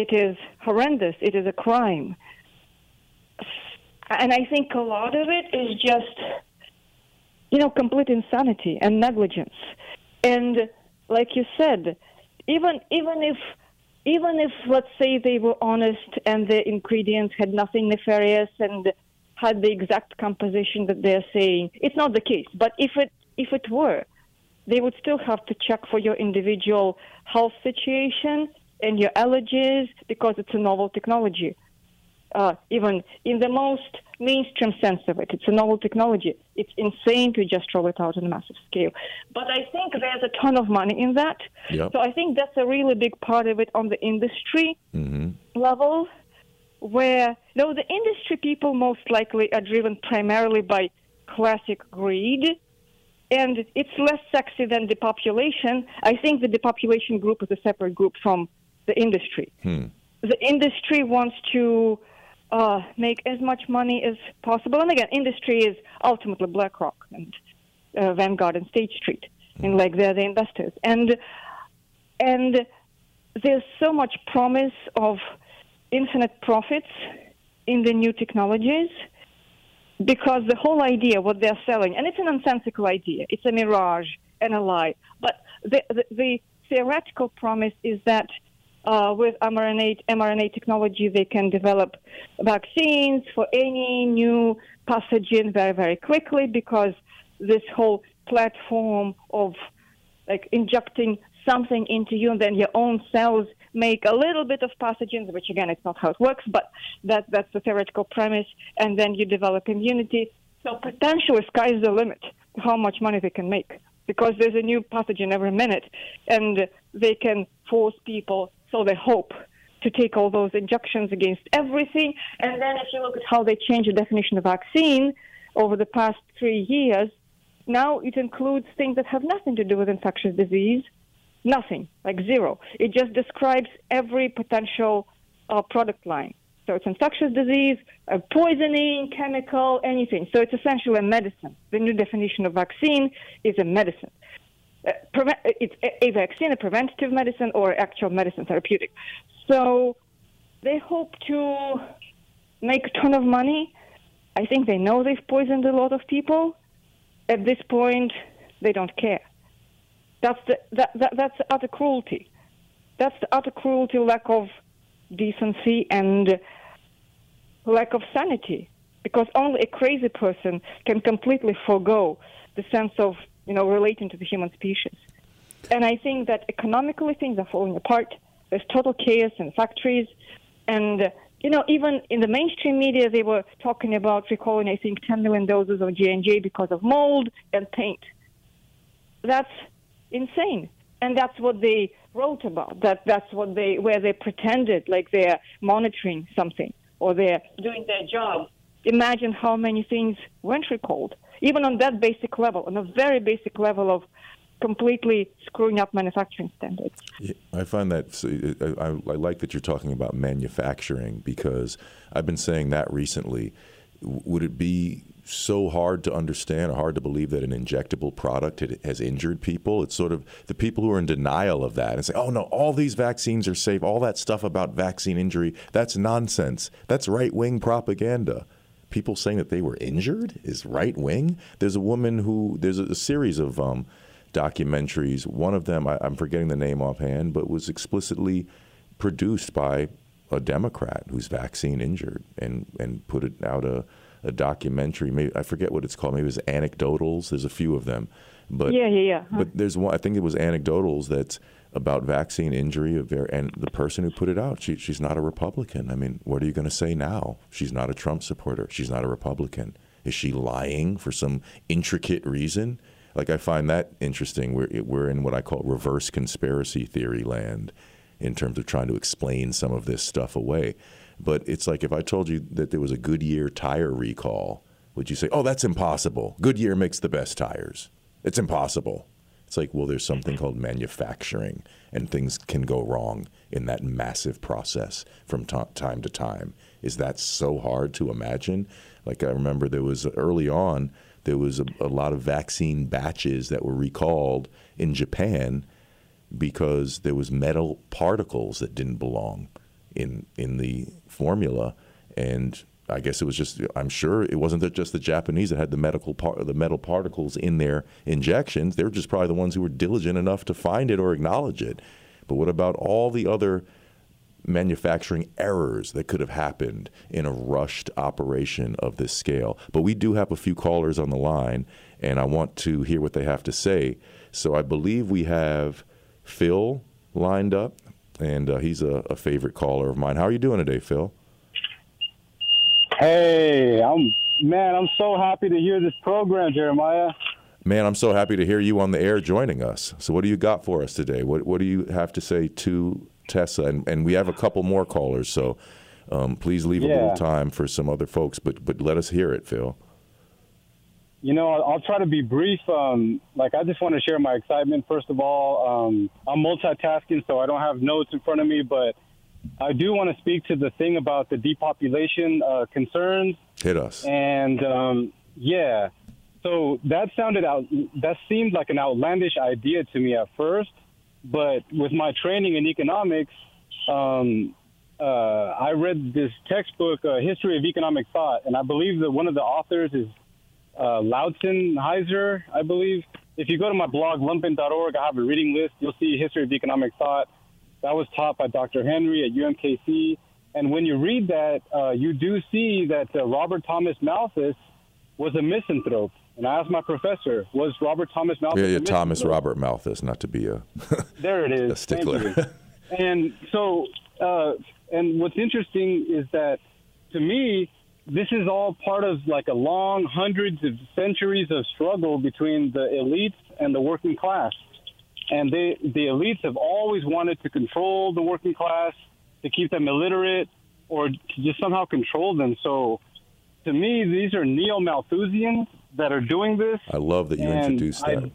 It is horrendous. It is a crime, and I think a lot of it is just, you know, complete insanity and negligence. And like you said, even even if even if let's say they were honest and the ingredients had nothing nefarious and had the exact composition that they're saying, it's not the case. But if it if it were, they would still have to check for your individual health situation and your allergies because it's a novel technology. Uh, even in the most mainstream sense of it, it's a novel technology. It's insane to just roll it out on a massive scale. But I think there's a ton of money in that. Yep. So I think that's a really big part of it on the industry hmm level, where though the industry people most likely are driven primarily by classic greed, and it's less sexy than depopulation. I think the depopulation group is a separate group from the industry. Hmm. The industry wants to uh, make as much money as possible, and again, industry is ultimately BlackRock and uh, Vanguard and State Street, and like they're the investors, and and there's so much promise of infinite profits in the new technologies because the whole idea, what they're selling, and it's a nonsensical idea, it's a mirage and a lie. But the, the, the theoretical promise is that uh, with mRNA, mRNA technology, they can develop vaccines for any new pathogen very, very quickly because this whole platform of like injecting something into you and then your own cells make a little bit of pathogens, which again, it's not how it works, but that, that's the theoretical premise, and then you develop immunity. So potentially, sky's the limit how much money they can make because there's a new pathogen every minute, and they can force people, so they hope, to take all those injections against everything. And then if you look at how they change the definition of vaccine over the past three years, now it includes things that have nothing to do with infectious disease, nothing, like zero. It just describes every potential uh, product line. So it's infectious disease, poisoning, chemical, anything. So it's essentially a medicine. The new definition of vaccine is a medicine. Uh, prevent, it's a, vaccine, a preventative medicine, or actual medicine, therapeutic. So they hope to make a ton of money. I think they know they've poisoned a lot of people. At this point, they don't care. That's the, that, that that's utter cruelty. That's the utter cruelty, lack of decency, and lack of sanity. Because only a crazy person can completely forego the sense of you know relating to the human species. And I think that economically things are falling apart. There's total chaos in factories, and you know even in the mainstream media they were talking about recalling I think 10 million doses of J and J because of mold and paint. That's insane. And that's what they wrote about. That that's what they where they pretended like they're monitoring something or they're doing their job. Imagine how many things weren't recalled, even on that basic level, on a very basic level of completely screwing up manufacturing standards. I find that I, I, like that you're talking about manufacturing because I've been saying that recently. Would it be so hard to understand or hard to believe that an injectable product has injured people? It's sort of the people who are in denial of that and say, oh no, all these vaccines are safe. All that stuff about vaccine injury, that's nonsense. That's right wing propaganda people saying that they were injured is right wing. There's a woman who there's a, a series of um, documentaries. One of them, I, am forgetting the name offhand, but was explicitly produced by a Democrat who's vaccine injured and, and put it out a, a documentary. Maybe I forget what it's called. Maybe it was Anecdotals. There's a few of them, but yeah, yeah, yeah. Huh. But there's one. I think it was Anecdotals that's about vaccine injury and the person who put it out, she, she's not a Republican. I mean, what are you going to say now? She's not a Trump supporter. She's not a Republican. Is she lying for some intricate reason? like I find that interesting. We're we're in what I call reverse conspiracy theory land in terms of trying to explain some of this stuff away. But it's like if I told you that there was a Goodyear tire recall, would you say, "Oh, that's impossible. Goodyear makes the best tires. It's impossible." It's like, well, there's something called manufacturing, and things can go wrong in that massive process from t- time to time. Is that so hard to imagine? Like I remember there was early on there was a, a lot of vaccine batches that were recalled in Japan because there was metal particles that didn't belong in in the formula and I guess it was just. I'm sure it wasn't just the Japanese that had the medical par- the metal particles in their injections. They were just probably the ones who were diligent enough to find it or acknowledge it. But what about all the other manufacturing errors that could have happened in a rushed operation of this scale. But we do have a few callers on the line, and I want to hear what they have to say. So I believe we have Phil lined up, and uh, he's a, a, favorite caller of mine. How are you doing today, Phil? Hey, I'm man. I'm so happy to hear this program, Jeremiah. Man, I'm so happy to hear you on the air joining us. So, what do you got for us today? What What do you have to say to Tessa, and, and we have a couple more callers, so um, please leave yeah. a little time for some other folks. But but let us hear it, Phil. You know, I'll, I'll try to be brief. Um, like, I just want to share my excitement. First of all, um, I'm multitasking, so I don't have notes in front of me, but I do want to speak to the thing about the depopulation uh, concerns. Hit us. And um, yeah, so that sounded out. That seemed like an outlandish idea to me at first. But with my training in economics, um, uh, I read this textbook, uh, History of Economic Thought, and I believe that one of the authors is uh, Heiser, I believe. If you go to my blog, lumpen.org, I have a reading list. You'll see History of Economic Thought. That was taught by Dr. Henry at UMKC. And when you read that, uh, you do see that uh, Robert Thomas Malthus was a misanthrope. And I asked my professor, was Robert Thomas Malthus? Yeah, yeah, Thomas Robert Malthus, not to be a there it is a stickler. and so, uh, and what's interesting is that to me, this is all part of like a long hundreds of centuries of struggle between the elites and the working class. And they, the elites have always wanted to control the working class, to keep them illiterate, or to just somehow control them. So, to me, these are neo Malthusians that are doing this. I love that you introduced that.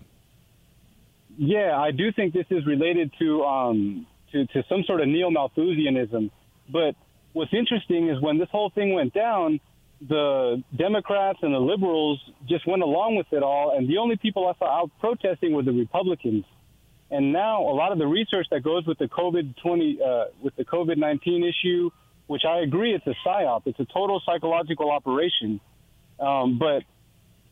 Yeah, I do think this is related to um, to, to some sort of neo Malthusianism. But what's interesting is when this whole thing went down, the Democrats and the liberals just went along with it all, and the only people I saw out protesting were the Republicans. And now a lot of the research that goes with the COVID twenty uh, with the COVID nineteen issue, which I agree it's a psyop, it's a total psychological operation. Um, but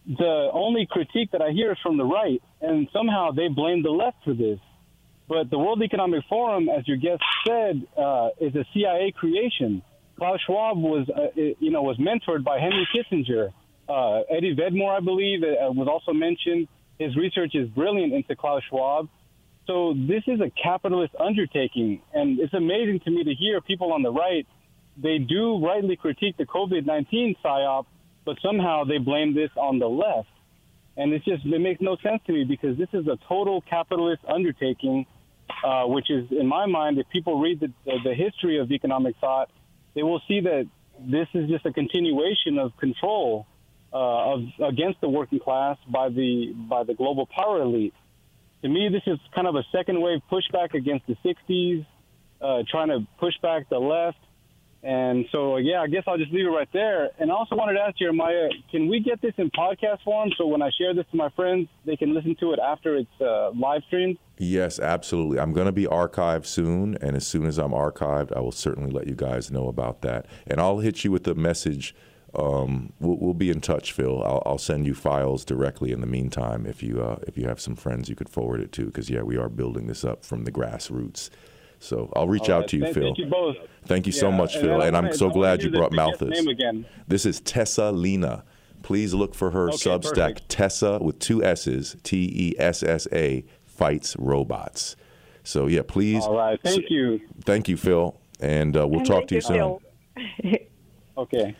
the only critique that I hear is from the right, and somehow they blame the left for this. But the World Economic Forum, as your guest said, uh, is a CIA creation. Klaus Schwab was, uh, you know, was mentored by Henry Kissinger. Uh, Eddie Vedmore, I believe, uh, was also mentioned. His research is brilliant into Klaus Schwab. So this is a capitalist undertaking, and it's amazing to me to hear people on the right. They do rightly critique the COVID-19 psyop, but somehow they blame this on the left. And it's just, it makes no sense to me because this is a total capitalist undertaking. uh, which is, in my mind, if people read the, the, the history of economic thought, they will see that this is just a continuation of control uh, of against the working class by the by the global power elite. To me, this is kind of a second wave pushback against the '60s, uh, trying to push back the left. And so, yeah, I guess I'll just leave it right there. And I also wanted to ask Jeremiah, can we get this in podcast form so when I share this to my friends, they can listen to it after it's uh, live streamed? Yes, absolutely. I'm going to be archived soon, and as soon as I'm archived, I will certainly let you guys know about that. And I'll hit you with a message. Um, we'll, we'll, be in touch, Phil. I'll, I'll, send you files directly. In the meantime, if you uh, if you have some friends, you could forward it to, because yeah, we are building this up from the grassroots. So I'll reach out to you, thank, Phil. Thank you both. Thank you yeah, so much, and Phil. And I'm so glad you brought Malthus. Name again. This is Tessa Lena. Please look for her okay, Substack, perfect. Tessa with two S's, T E S S A, fights robots. So yeah, please. All right. Thank you. Thank you, Phil. And uh, we'll And talk to you you, soon. Okay.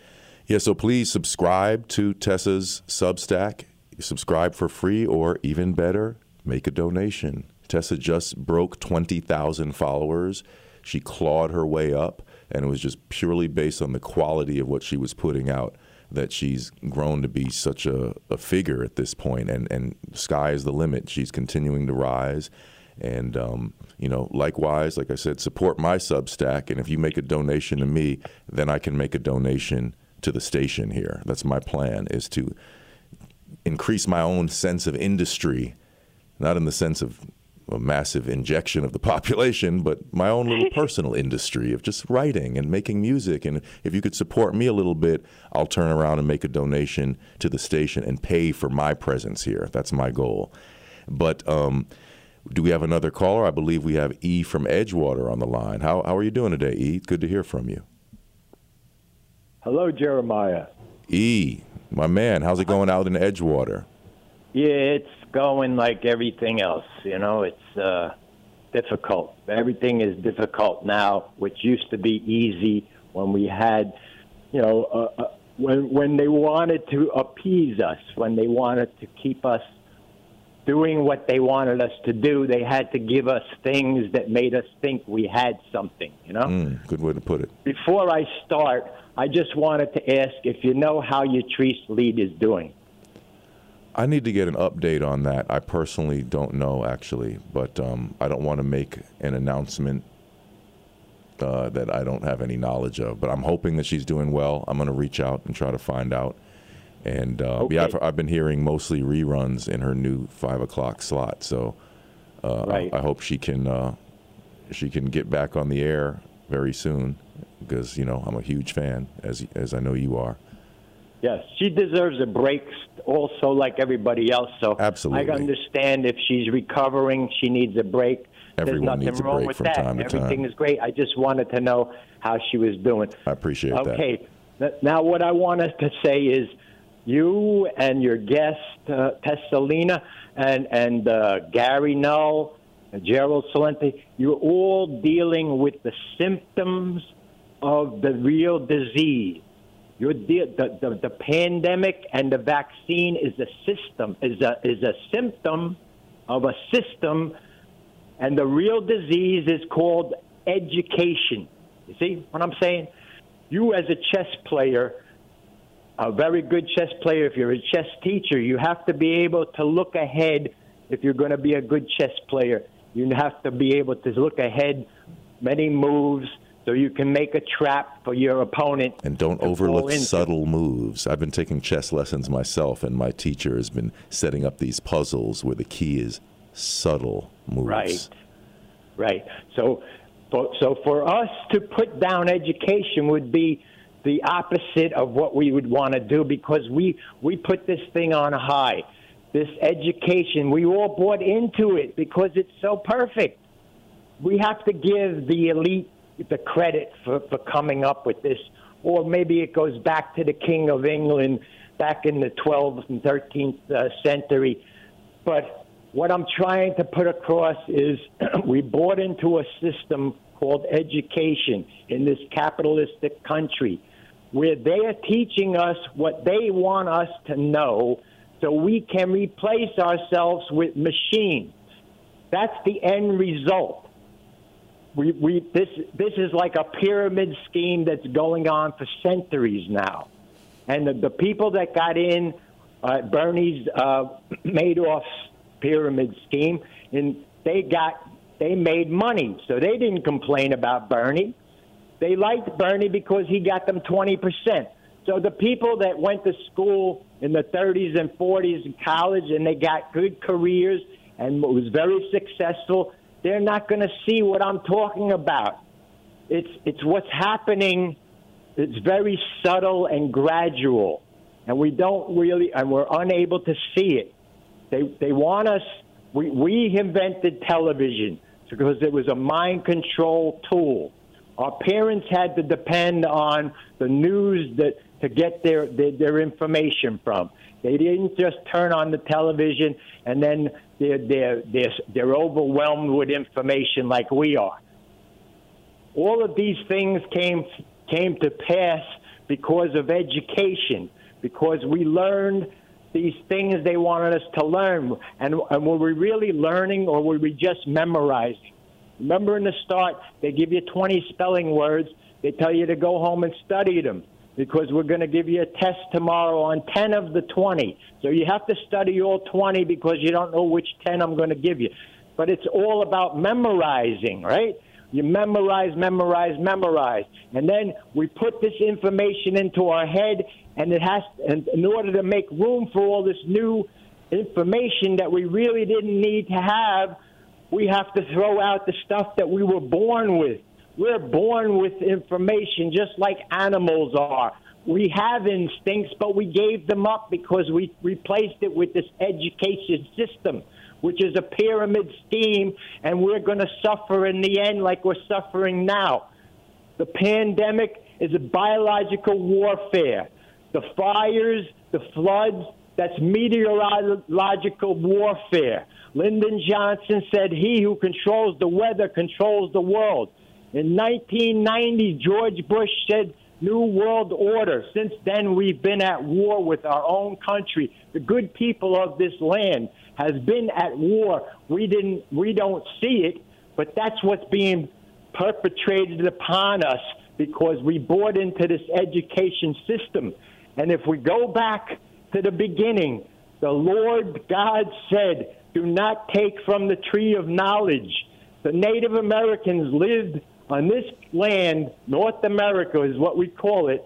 Yeah, so please subscribe to Tessa's Substack. Subscribe for free, or even better, make a donation. Tessa just broke 20,000 followers. She clawed her way up, and it was just purely based on the quality of what she was putting out that she's grown to be such a, a figure at this point, and, and sky is the limit. She's continuing to rise. And, um, you know, likewise, like I said, support my Substack. And if you make a donation to me, then I can make a donation to the station here. That's my plan, is to increase my own sense of industry, not in the sense of a massive injection of the population, but my own little personal industry of just writing and making music. And if you could support me a little bit, I'll turn around and make a donation to the station and pay for my presence here. That's my goal. But um, do we have another caller? I believe we have E from Edgewater on the line. How, how are you doing today, E? Good to hear from you. Hello, Jeremiah. E, my man, how's it going out in Edgewater? Yeah, it's going like everything else. You know, it's uh, difficult. Everything is difficult now, which used to be easy when we had, you know, uh, uh, when when they wanted to appease us, when they wanted to keep us doing what they wanted us to do, they had to give us things that made us think we had something. You know. Mm, good way to put it. Before I start, I just wanted to ask if you know how Yatrice Lead is doing. I need to get an update on that. I personally don't know actually, but um, I don't want to make an announcement uh, that I don't have any knowledge of. But I'm hoping that she's doing well. I'm going to reach out and try to find out. And uh, Okay. yeah, I've, I've been hearing mostly reruns in her new five o'clock slot. So uh, Right. I, I hope she can uh, she can get back on the air very soon because you know I'm a huge fan as as I know you are. Yes, she deserves a break, also like everybody else. So Absolutely. I understand if she's recovering, she needs a break. Everyone There's nothing needs a wrong break with from that. time to time. Everything is great. I just wanted to know how she was doing. I appreciate that. Okay. Now, what I wanted to say is, you and your guest uh, Tessa Lena and and uh, Gary Null, Gerald Celente, you're all dealing with the symptoms of the real disease. You're de- the, the the pandemic and the vaccine is a system is a is a symptom of a system, and the real disease is called education. You see what I'm saying? You as a chess player, a very good chess player, if you're a chess teacher, you have to be able to look ahead. If you're going to be a good chess player, you have to be able to look ahead many moves so you can make a trap for your opponent. And don't overlook subtle moves. I've been taking chess lessons myself, and my teacher has been setting up these puzzles where the key is subtle moves. Right. Right. So, so for us to put down education would be the opposite of what we would want to do because we we put this thing on high. This education, we all bought into it because it's so perfect. We have to give the elite the credit for, for coming up with this, or maybe it goes back to the King of England back in the 12th and 13th uh, century. But what I'm trying to put across is we bought into a system called education in this capitalistic country where they are teaching us what they want us to know so we can replace ourselves with machines. That's the end result. We, we, this, this is like a pyramid scheme that's going on for centuries now. And the, the people that got in uh, Bernie's uh, Madoff's pyramid scheme, and they got they made money, so they didn't complain about Bernie. They liked Bernie because he got them 20 percent. So the people that went to school in the 30s and 40s in college and they got good careers and was very successful, they're not going to see what I'm talking about. It's it's what's happening. It's very subtle and gradual, and we don't really and we're unable to see it. They they want us. We we invented television because it was a mind control tool. Our parents had to depend on the news that to get their, their, their information from. They didn't just turn on the television and then they're, they're, they're, they're overwhelmed with information like we are. All of these things came, came to pass because of education, because we learned these things they wanted us to learn. And, and were we really learning or were we just memorizing? Remember in the start, they give you 20 spelling words. They tell you to go home and study them because we're going to give you a test tomorrow on 10 of the 20. So you have to study all 20 because you don't know which 10 I'm going to give you. But it's all about memorizing, right? You memorize, memorize, memorize. And then we put this information into our head, and it has, and in order to make room for all this new information that we really didn't need to have, we have to throw out the stuff that we were born with. We're born with information just like animals are. We have instincts, but we gave them up because we replaced it with this education system, which is a pyramid scheme, and we're going to suffer in the end like we're suffering now. The pandemic is a biological warfare. The fires, the floods, that's meteorological warfare. Lyndon Johnson said, He who controls the weather controls the world. In 1990, George Bush said, New World Order. Since then, we've been at war with our own country. The good people of this land has been at war. We didn't, we don't see it, but that's what's being perpetrated upon us because we bought into this education system. And if we go back to the beginning, the Lord God said, "Do not take from the tree of knowledge." The Native Americans lived on this land, North America is what we call it,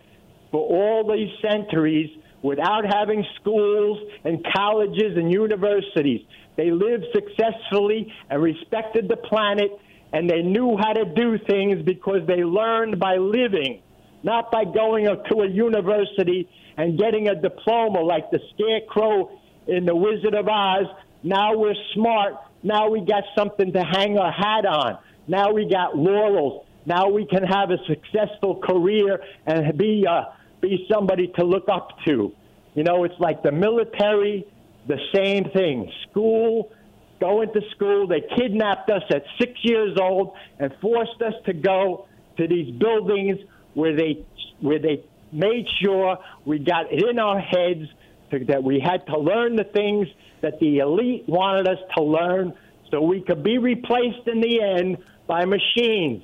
for all these centuries without having schools and colleges and universities. They lived successfully and respected the planet, and they knew how to do things because they learned by living, not by going to a university and getting a diploma like the scarecrow in The Wizard of Oz. Now we're smart. Now we got something to hang our hat on. Now we got laurels. Now we can have a successful career and be uh, be somebody to look up to. You know, it's like the military, the same thing. School, going to school. They kidnapped us at six years old and forced us to go to these buildings where they where they made sure we got it in our heads to, that we had to learn the things that the elite wanted us to learn so we could be replaced in the end by machines.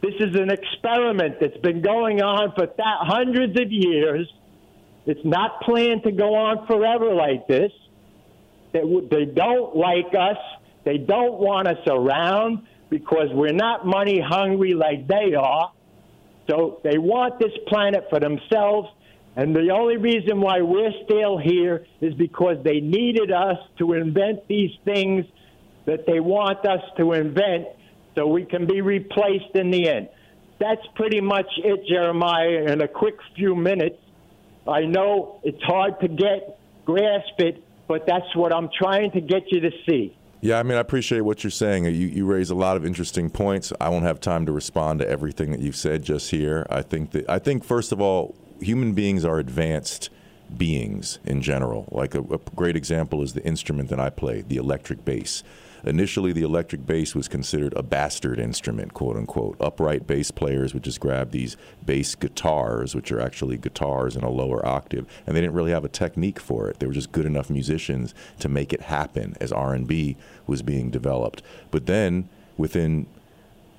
This is an experiment that's been going on for th- hundreds of years. It's not planned to go on forever like this. They, they don't like us. They don't want us around because we're not money hungry like they are. So they want this planet for themselves. And the only reason why we're still here is because they needed us to invent these things that they want us to invent so we can be replaced in the end. That's pretty much it, Jeremiah, in a quick few minutes. I know it's hard to get, grasp it, but that's what I'm trying to get you to see. Yeah, I mean, I appreciate what you're saying. You, you raise a lot of interesting points. I won't have time to respond to everything that you've said just here. I think that I think first of all, human beings are advanced beings in general. Like a, a great example is the instrument that I play, the electric bass. Initially, the electric bass was considered a bastard instrument, quote unquote. Upright bass players would just grab these bass guitars, which are actually guitars in a lower octave, and they didn't really have a technique for it. They were just good enough musicians to make it happen as R&B was being developed. But then, within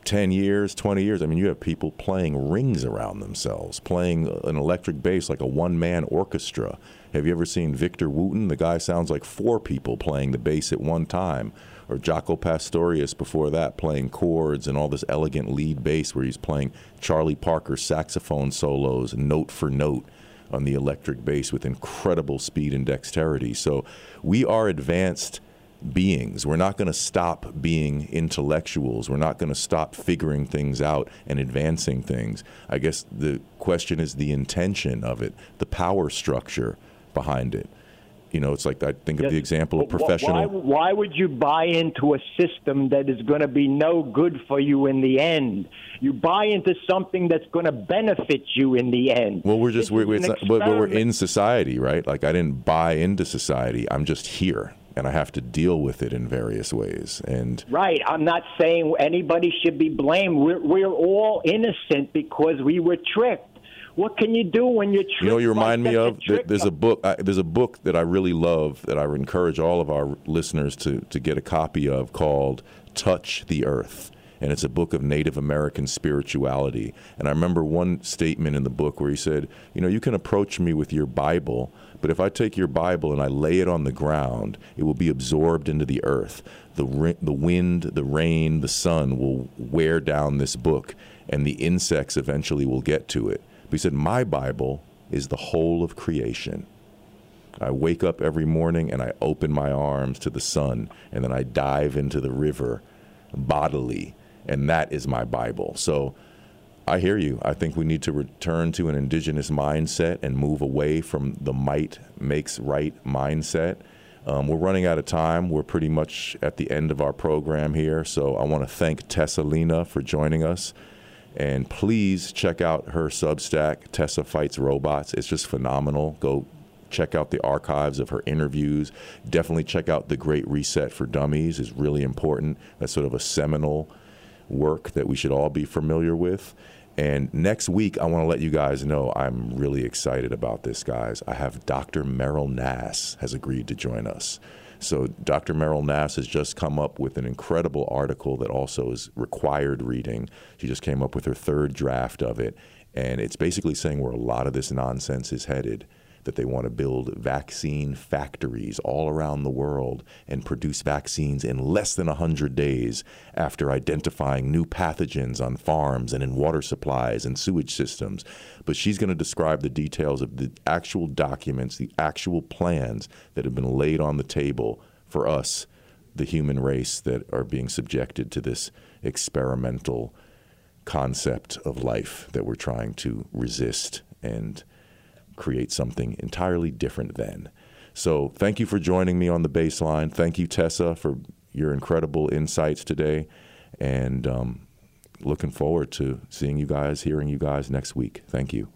10 years, 20 years, I mean, you have people playing rings around themselves, playing an electric bass like a one man orchestra. Have you ever seen Victor Wooten? The guy sounds like four people playing the bass at one time or Jaco Pastorius before that playing chords and all this elegant lead bass where he's playing Charlie Parker saxophone solos note for note on the electric bass with incredible speed and dexterity. So we are advanced beings. We're not going to stop being intellectuals. We're not going to stop figuring things out and advancing things. I guess the question is the intention of it, the power structure behind it. You know, it's like I think of the example of professional. Why, why would you buy into a system that is going to be no good for you in the end? You buy into something that's going to benefit you in the end. Well, we're just we're, we're, not, but, but we're in society, right? Like I didn't buy into society. I'm just here and I have to deal with it in various ways. And right, I'm not saying anybody should be blamed. We're, we're all innocent because we were tricked. What can you do when you're tricked? You know, you remind me of there's a book. I, there's a book that I really love that I would encourage all of our listeners to to get a copy of called "Touch the Earth." and it's a book of Native American spirituality. And I remember one statement in the book where he said, You know, you can approach me with your Bible, but if I take your Bible and I lay it on the ground, it will be absorbed into the earth. The, the wind, the rain, the sun will wear down this book, and the insects eventually will get to it. But he said, My Bible is the whole of creation. I wake up every morning and I open my arms to the sun, and then I dive into the river bodily, and that is my Bible. So I hear you. I think we need to return to an indigenous mindset and move away from the might makes right mindset. Um, we're running out of time. We're pretty much at the end of our program here. So I want to thank Tessa Tessalina for joining us. And please check out her Substack, Tessa Fights Robots. It's just phenomenal. Go check out the archives of her interviews. Definitely check out The Great Reset for Dummies is really important. That's sort of a seminal work that we should all be familiar with. And next week, I want to let you guys know I'm really excited about this, guys. I have Dr. Meryl Nass has agreed to join us. So Dr. Meryl Nass has just come up with an incredible article that also is required reading. She just came up with her third draft of it, and it's basically saying where a lot of this nonsense is headed that they want to build vaccine factories all around the world and produce vaccines in less than 100 days after identifying new pathogens on farms and in water supplies and sewage systems. But she's going to describe the details of the actual documents, the actual plans that have been laid on the table for us, the human race, that are being subjected to this experimental concept of life that we're trying to resist and create something entirely different then. So thank you for joining me on the Bassline. Thank you, Tessa, for your incredible insights today. And um, looking forward to seeing you guys, hearing you guys next week. Thank you.